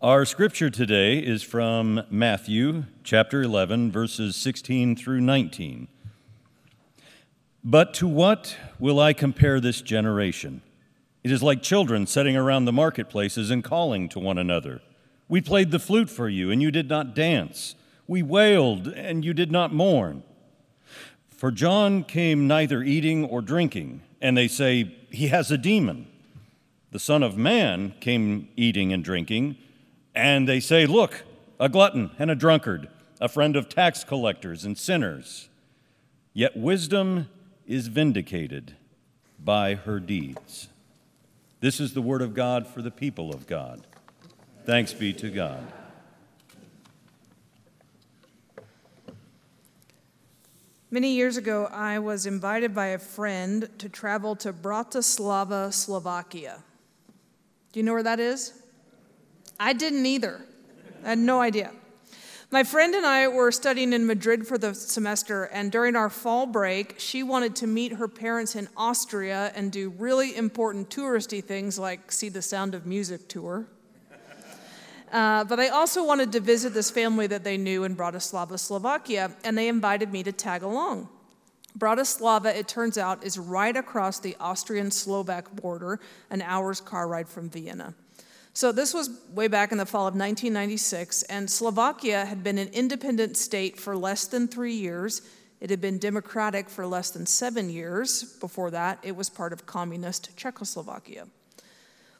Our scripture today is from Matthew chapter 11, verses 16 through 19. But to what will I compare this generation? It is like children sitting around the marketplaces and calling to one another. We played the flute for you, and you did not dance. We wailed, and you did not mourn. For John came neither eating or drinking, and they say, He has a demon. The Son of Man came eating and drinking and they say, Look, a glutton and a drunkard, a friend of tax collectors and sinners. Yet wisdom is vindicated by her deeds. This is the word of God for the people of God. Thanks be to God. Many years ago, I was invited by a friend to travel to Bratislava, Slovakia. Do you know where that is? I didn't either. I had no idea. My friend and I were studying in Madrid for the semester, and during our fall break, she wanted to meet her parents in Austria and do really important touristy things like see the Sound of Music tour. Uh, but they also wanted to visit this family that they knew in Bratislava, Slovakia, and they invited me to tag along. Bratislava, it turns out, is right across the Austrian Slovak border, an hour's car ride from Vienna. So, this was way back in the fall of 1996, and Slovakia had been an independent state for less than three years. It had been democratic for less than seven years. Before that, it was part of communist Czechoslovakia.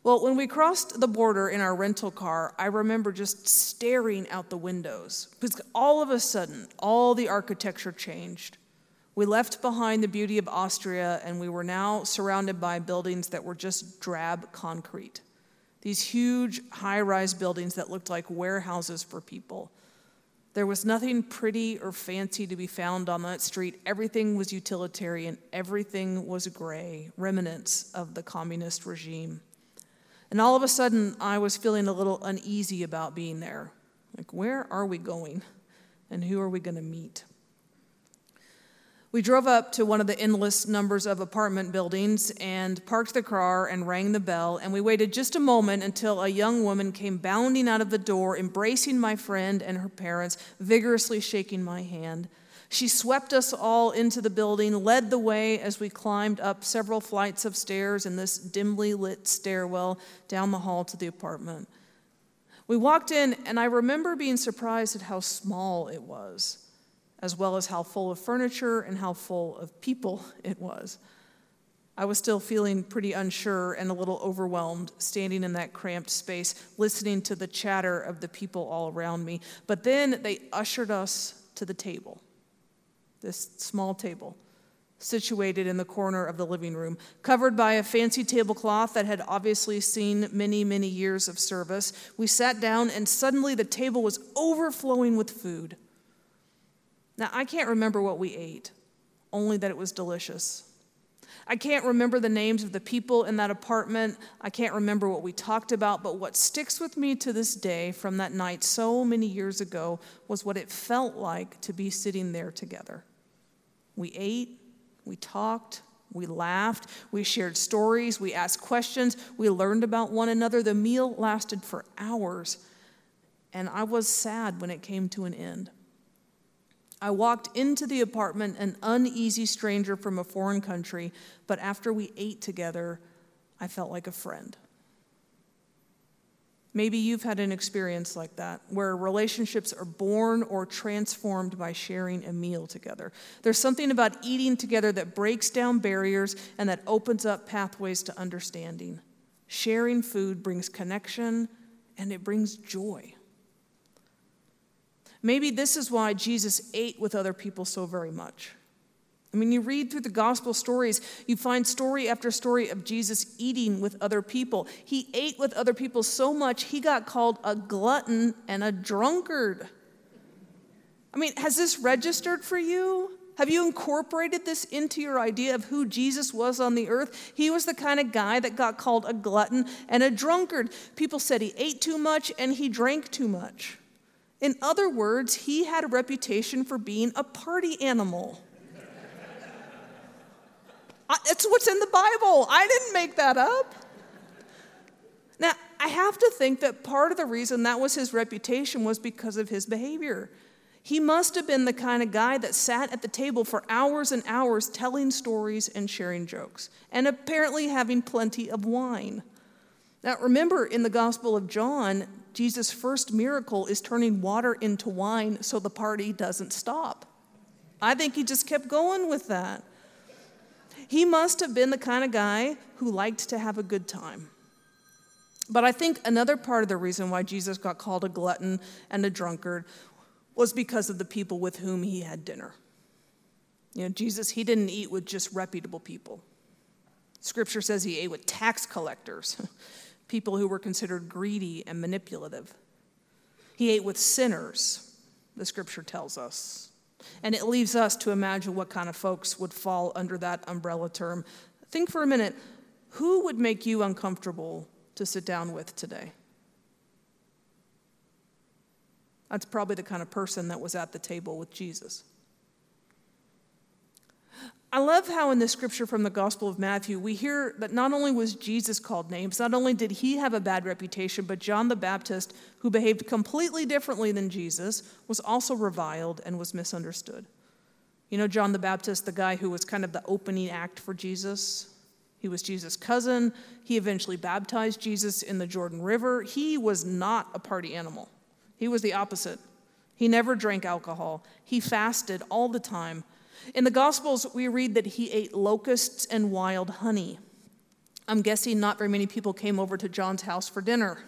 Well, when we crossed the border in our rental car, I remember just staring out the windows because all of a sudden, all the architecture changed. We left behind the beauty of Austria and we were now surrounded by buildings that were just drab concrete. These huge high rise buildings that looked like warehouses for people. There was nothing pretty or fancy to be found on that street. Everything was utilitarian, everything was gray, remnants of the communist regime. And all of a sudden, I was feeling a little uneasy about being there. Like, where are we going? And who are we going to meet? We drove up to one of the endless numbers of apartment buildings and parked the car and rang the bell. And we waited just a moment until a young woman came bounding out of the door, embracing my friend and her parents, vigorously shaking my hand. She swept us all into the building, led the way as we climbed up several flights of stairs in this dimly lit stairwell down the hall to the apartment. We walked in, and I remember being surprised at how small it was as well as how full of furniture and how full of people it was. I was still feeling pretty unsure and a little overwhelmed, standing in that cramped space, listening to the chatter of the people all around me. But then they ushered us to the table, this small table situated in the corner of the living room, covered by a fancy tablecloth that had obviously seen many, many years of service. We sat down, and suddenly the table was overflowing with food. Now, I can't remember what we ate, only that it was delicious. I can't remember the names of the people in that apartment. I can't remember what we talked about, but what sticks with me to this day from that night so many years ago was what it felt like to be sitting there together. We ate, we talked, we laughed, we shared stories, we asked questions, we learned about one another. The meal lasted for hours, and I was sad when it came to an end. I walked into the apartment, an uneasy stranger from a foreign country, but after we ate together, I felt like a friend. Maybe you've had an experience like that, where relationships are born or transformed by sharing a meal together. There's something about eating together that breaks down barriers and that opens up pathways to understanding. Sharing food brings connection and it brings joy. Maybe this is why Jesus ate with other people so very much. I mean, you read through the gospel stories, you find story after story of Jesus eating with other people. He ate with other people so much, he got called a glutton and a drunkard. I mean, has this registered for you? Have you incorporated this into your idea of who Jesus was on the earth? He was the kind of guy that got called a glutton and a drunkard. People said he ate too much and he drank too much. In other words, he had a reputation for being a party animal. It's what's in the Bible. I didn't make that up. Now, I have to think that part of the reason that was his reputation was because of his behavior. He must have been the kind of guy that sat at the table for hours and hours telling stories and sharing jokes, and apparently having plenty of wine. Now, remember in the Gospel of John, Jesus' first miracle is turning water into wine so the party doesn't stop. I think he just kept going with that. He must have been the kind of guy who liked to have a good time. But I think another part of the reason why Jesus got called a glutton and a drunkard was because of the people with whom he had dinner. You know, Jesus, he didn't eat with just reputable people. Scripture says he ate with tax collectors, people who were considered greedy and manipulative. He ate with sinners, the scripture tells us. And it leaves us to imagine what kind of folks would fall under that umbrella term. Think for a minute who would make you uncomfortable to sit down with today? That's probably the kind of person that was at the table with Jesus. I love how in the scripture from the Gospel of Matthew, we hear that not only was Jesus called names, not only did he have a bad reputation, but John the Baptist, who behaved completely differently than Jesus, was also reviled and was misunderstood. You know, John the Baptist, the guy who was kind of the opening act for Jesus, he was Jesus' cousin. He eventually baptized Jesus in the Jordan River. He was not a party animal. He was the opposite. He never drank alcohol. He fasted all the time. In the Gospels, we read that he ate locusts and wild honey. I'm guessing not very many people came over to John's house for dinner.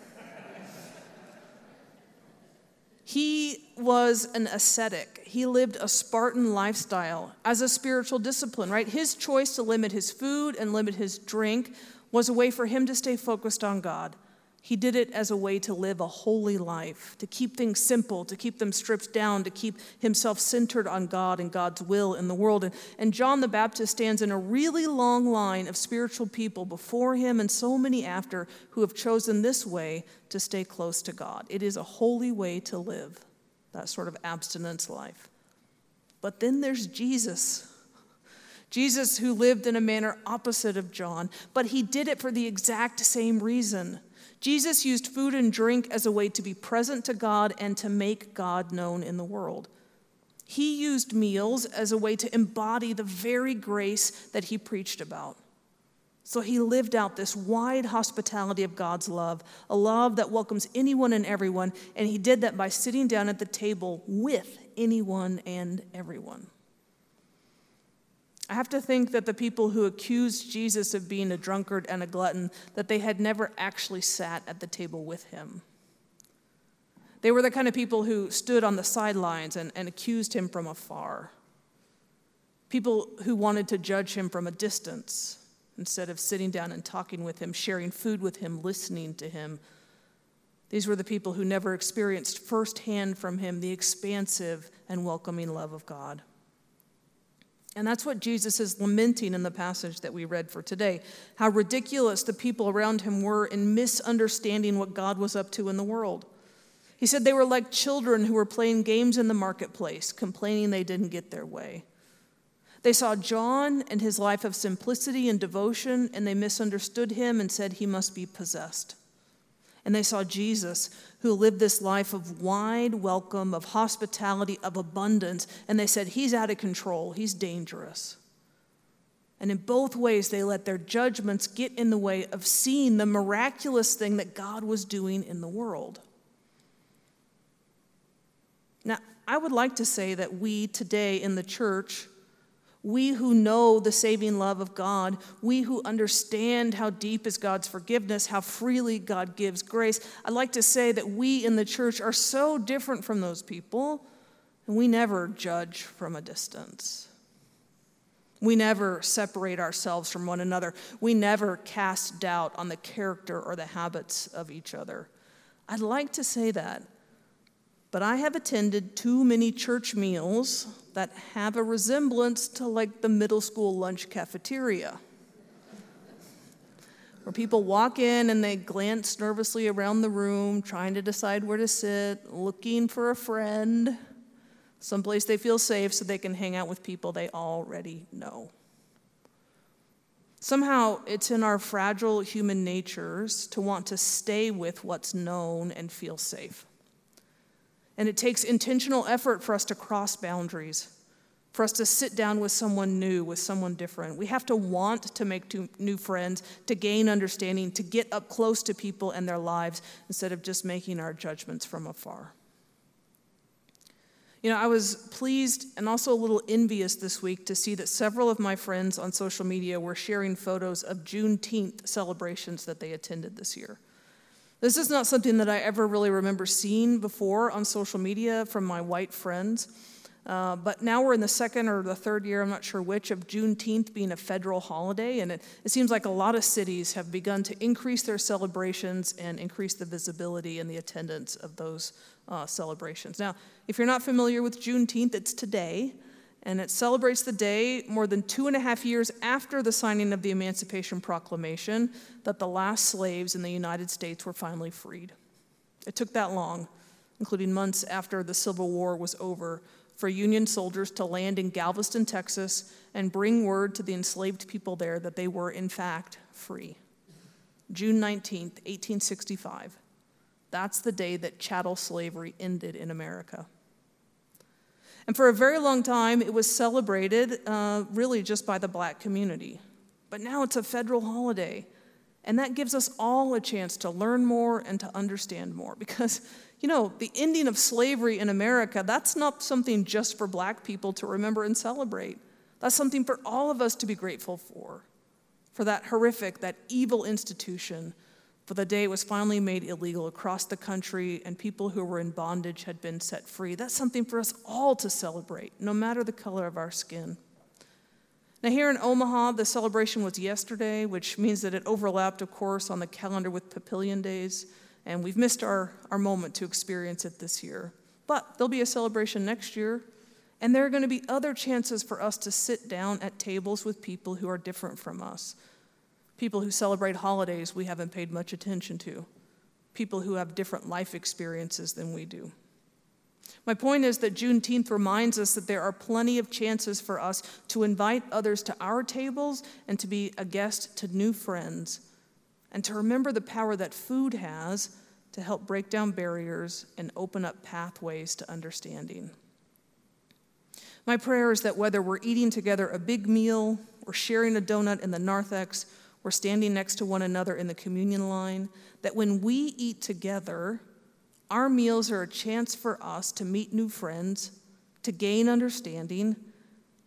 he was an ascetic. He lived a Spartan lifestyle as a spiritual discipline, right? His choice to limit his food and limit his drink was a way for him to stay focused on God. He did it as a way to live a holy life, to keep things simple, to keep them stripped down, to keep himself centered on God and God's will in the world. And, and John the Baptist stands in a really long line of spiritual people before him and so many after who have chosen this way to stay close to God. It is a holy way to live, that sort of abstinence life. But then there's Jesus. Jesus, who lived in a manner opposite of John, but he did it for the exact same reason Jesus used food and drink as a way to be present to God and to make God known in the world. He used meals as a way to embody the very grace that he preached about. So he lived out this wide hospitality of God's love, a love that welcomes anyone and everyone, and he did that by sitting down at the table with anyone and everyone. I have to think that the people who accused Jesus of being a drunkard and a glutton, that they had never actually sat at the table with him. They were the kind of people who stood on the sidelines and, and accused him from afar. People who wanted to judge him from a distance instead of sitting down and talking with him, sharing food with him, listening to him. These were the people who never experienced firsthand from him the expansive and welcoming love of God. And that's what Jesus is lamenting in the passage that we read for today how ridiculous the people around him were in misunderstanding what God was up to in the world. He said they were like children who were playing games in the marketplace, complaining they didn't get their way. They saw John and his life of simplicity and devotion, and they misunderstood him and said he must be possessed. And they saw Jesus, who lived this life of wide welcome, of hospitality, of abundance, and they said, He's out of control, he's dangerous. And in both ways, they let their judgments get in the way of seeing the miraculous thing that God was doing in the world. Now, I would like to say that we today in the church we who know the saving love of God, we who understand how deep is God's forgiveness, how freely God gives grace, I'd like to say that we in the church are so different from those people, and we never judge from a distance. We never separate ourselves from one another. We never cast doubt on the character or the habits of each other. I'd like to say that, but I have attended too many church meals that have a resemblance to like the middle school lunch cafeteria. Where people walk in and they glance nervously around the room, trying to decide where to sit, looking for a friend, someplace they feel safe so they can hang out with people they already know. Somehow, it's in our fragile human natures to want to stay with what's known and feel safe. And it takes intentional effort for us to cross boundaries, for us to sit down with someone new, with someone different. We have to want to make new friends, to gain understanding, to get up close to people and their lives instead of just making our judgments from afar. You know, I was pleased and also a little envious this week to see that several of my friends on social media were sharing photos of Juneteenth celebrations that they attended this year. This is not something that I ever really remember seeing before on social media from my white friends. Uh, but now we're in the second or the third year, I'm not sure which, of Juneteenth being a federal holiday. And it, it seems like a lot of cities have begun to increase their celebrations and increase the visibility and the attendance of those uh, celebrations. Now, if you're not familiar with Juneteenth, it's today. And it celebrates the day more than two and a half years after the signing of the Emancipation Proclamation that the last slaves in the United States were finally freed. It took that long, including months after the Civil War was over, for Union soldiers to land in Galveston, Texas, and bring word to the enslaved people there that they were, in fact, free. June 19, 1865. That's the day that chattel slavery ended in America. And for a very long time, it was celebrated uh, really just by the black community. But now it's a federal holiday. And that gives us all a chance to learn more and to understand more. Because, you know, the ending of slavery in America, that's not something just for black people to remember and celebrate. That's something for all of us to be grateful for. For that horrific, that evil institution for the day it was finally made illegal across the country and people who were in bondage had been set free. That's something for us all to celebrate, no matter the color of our skin. Now, here in Omaha, the celebration was yesterday, which means that it overlapped, of course, on the calendar with Papillion Days, and we've missed our, our moment to experience it this year. But there'll be a celebration next year, and there are going to be other chances for us to sit down at tables with people who are different from us people who celebrate holidays we haven't paid much attention to, people who have different life experiences than we do. My point is that Juneteenth reminds us that there are plenty of chances for us to invite others to our tables and to be a guest to new friends, and to remember the power that food has to help break down barriers and open up pathways to understanding. My prayer is that whether we're eating together a big meal or sharing a donut in the narthex we're standing next to one another in the communion line, that when we eat together, our meals are a chance for us to meet new friends, to gain understanding,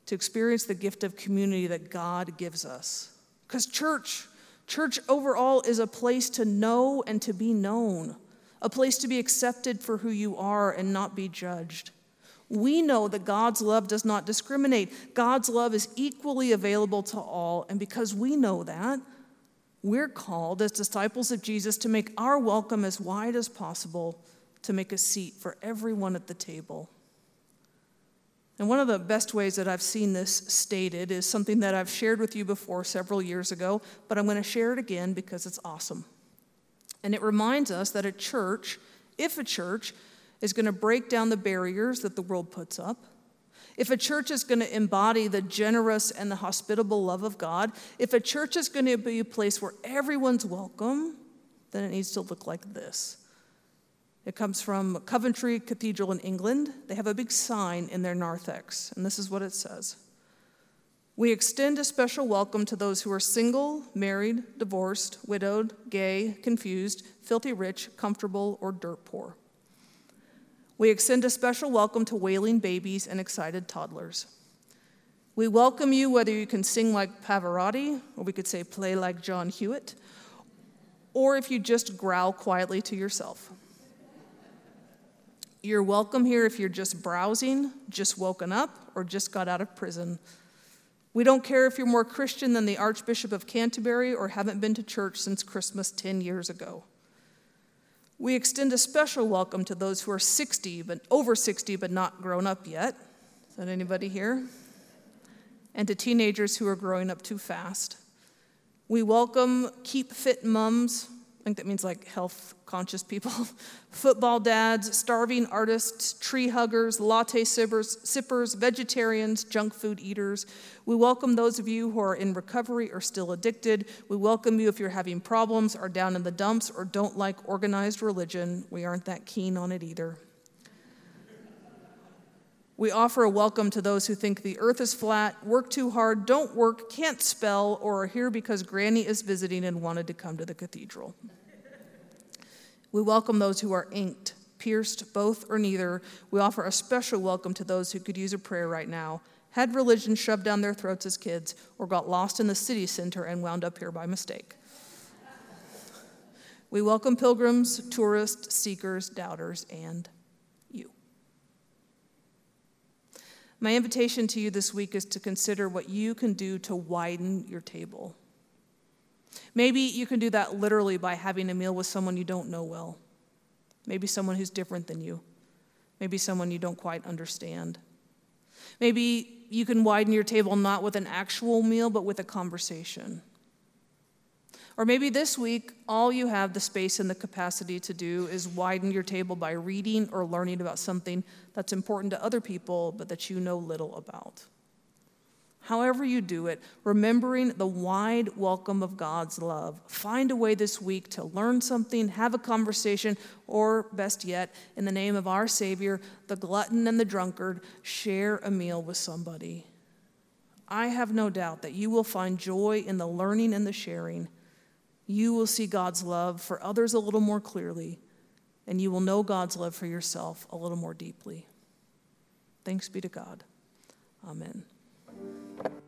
to experience the gift of community that God gives us. Because church, church overall is a place to know and to be known, a place to be accepted for who you are and not be judged. We know that God's love does not discriminate. God's love is equally available to all. And because we know that, we're called as disciples of Jesus to make our welcome as wide as possible, to make a seat for everyone at the table. And one of the best ways that I've seen this stated is something that I've shared with you before several years ago, but I'm going to share it again because it's awesome. And it reminds us that a church, if a church, is going to break down the barriers that the world puts up. If a church is going to embody the generous and the hospitable love of God, if a church is going to be a place where everyone's welcome, then it needs to look like this. It comes from Coventry Cathedral in England. They have a big sign in their narthex, and this is what it says We extend a special welcome to those who are single, married, divorced, widowed, gay, confused, filthy rich, comfortable, or dirt poor. We extend a special welcome to wailing babies and excited toddlers. We welcome you whether you can sing like Pavarotti, or we could say play like John Hewitt, or if you just growl quietly to yourself. You're welcome here if you're just browsing, just woken up, or just got out of prison. We don't care if you're more Christian than the Archbishop of Canterbury or haven't been to church since Christmas 10 years ago. We extend a special welcome to those who are 60, but over 60, but not grown up yet. Is that anybody here? And to teenagers who are growing up too fast. We welcome keep fit mums I think that means like health conscious people. Football dads, starving artists, tree huggers, latte sippers, sippers, vegetarians, junk food eaters. We welcome those of you who are in recovery or still addicted. We welcome you if you're having problems, are down in the dumps, or don't like organized religion. We aren't that keen on it either. We offer a welcome to those who think the earth is flat, work too hard, don't work, can't spell, or are here because Granny is visiting and wanted to come to the cathedral. We welcome those who are inked, pierced, both or neither. We offer a special welcome to those who could use a prayer right now, had religion shoved down their throats as kids, or got lost in the city center and wound up here by mistake. We welcome pilgrims, tourists, seekers, doubters, and My invitation to you this week is to consider what you can do to widen your table. Maybe you can do that literally by having a meal with someone you don't know well. Maybe someone who's different than you. Maybe someone you don't quite understand. Maybe you can widen your table not with an actual meal, but with a conversation. Or maybe this week, all you have the space and the capacity to do is widen your table by reading or learning about something that's important to other people, but that you know little about. However, you do it, remembering the wide welcome of God's love, find a way this week to learn something, have a conversation, or best yet, in the name of our Savior, the glutton and the drunkard, share a meal with somebody. I have no doubt that you will find joy in the learning and the sharing you will see God's love for others a little more clearly, and you will know God's love for yourself a little more deeply. Thanks be to God. Amen.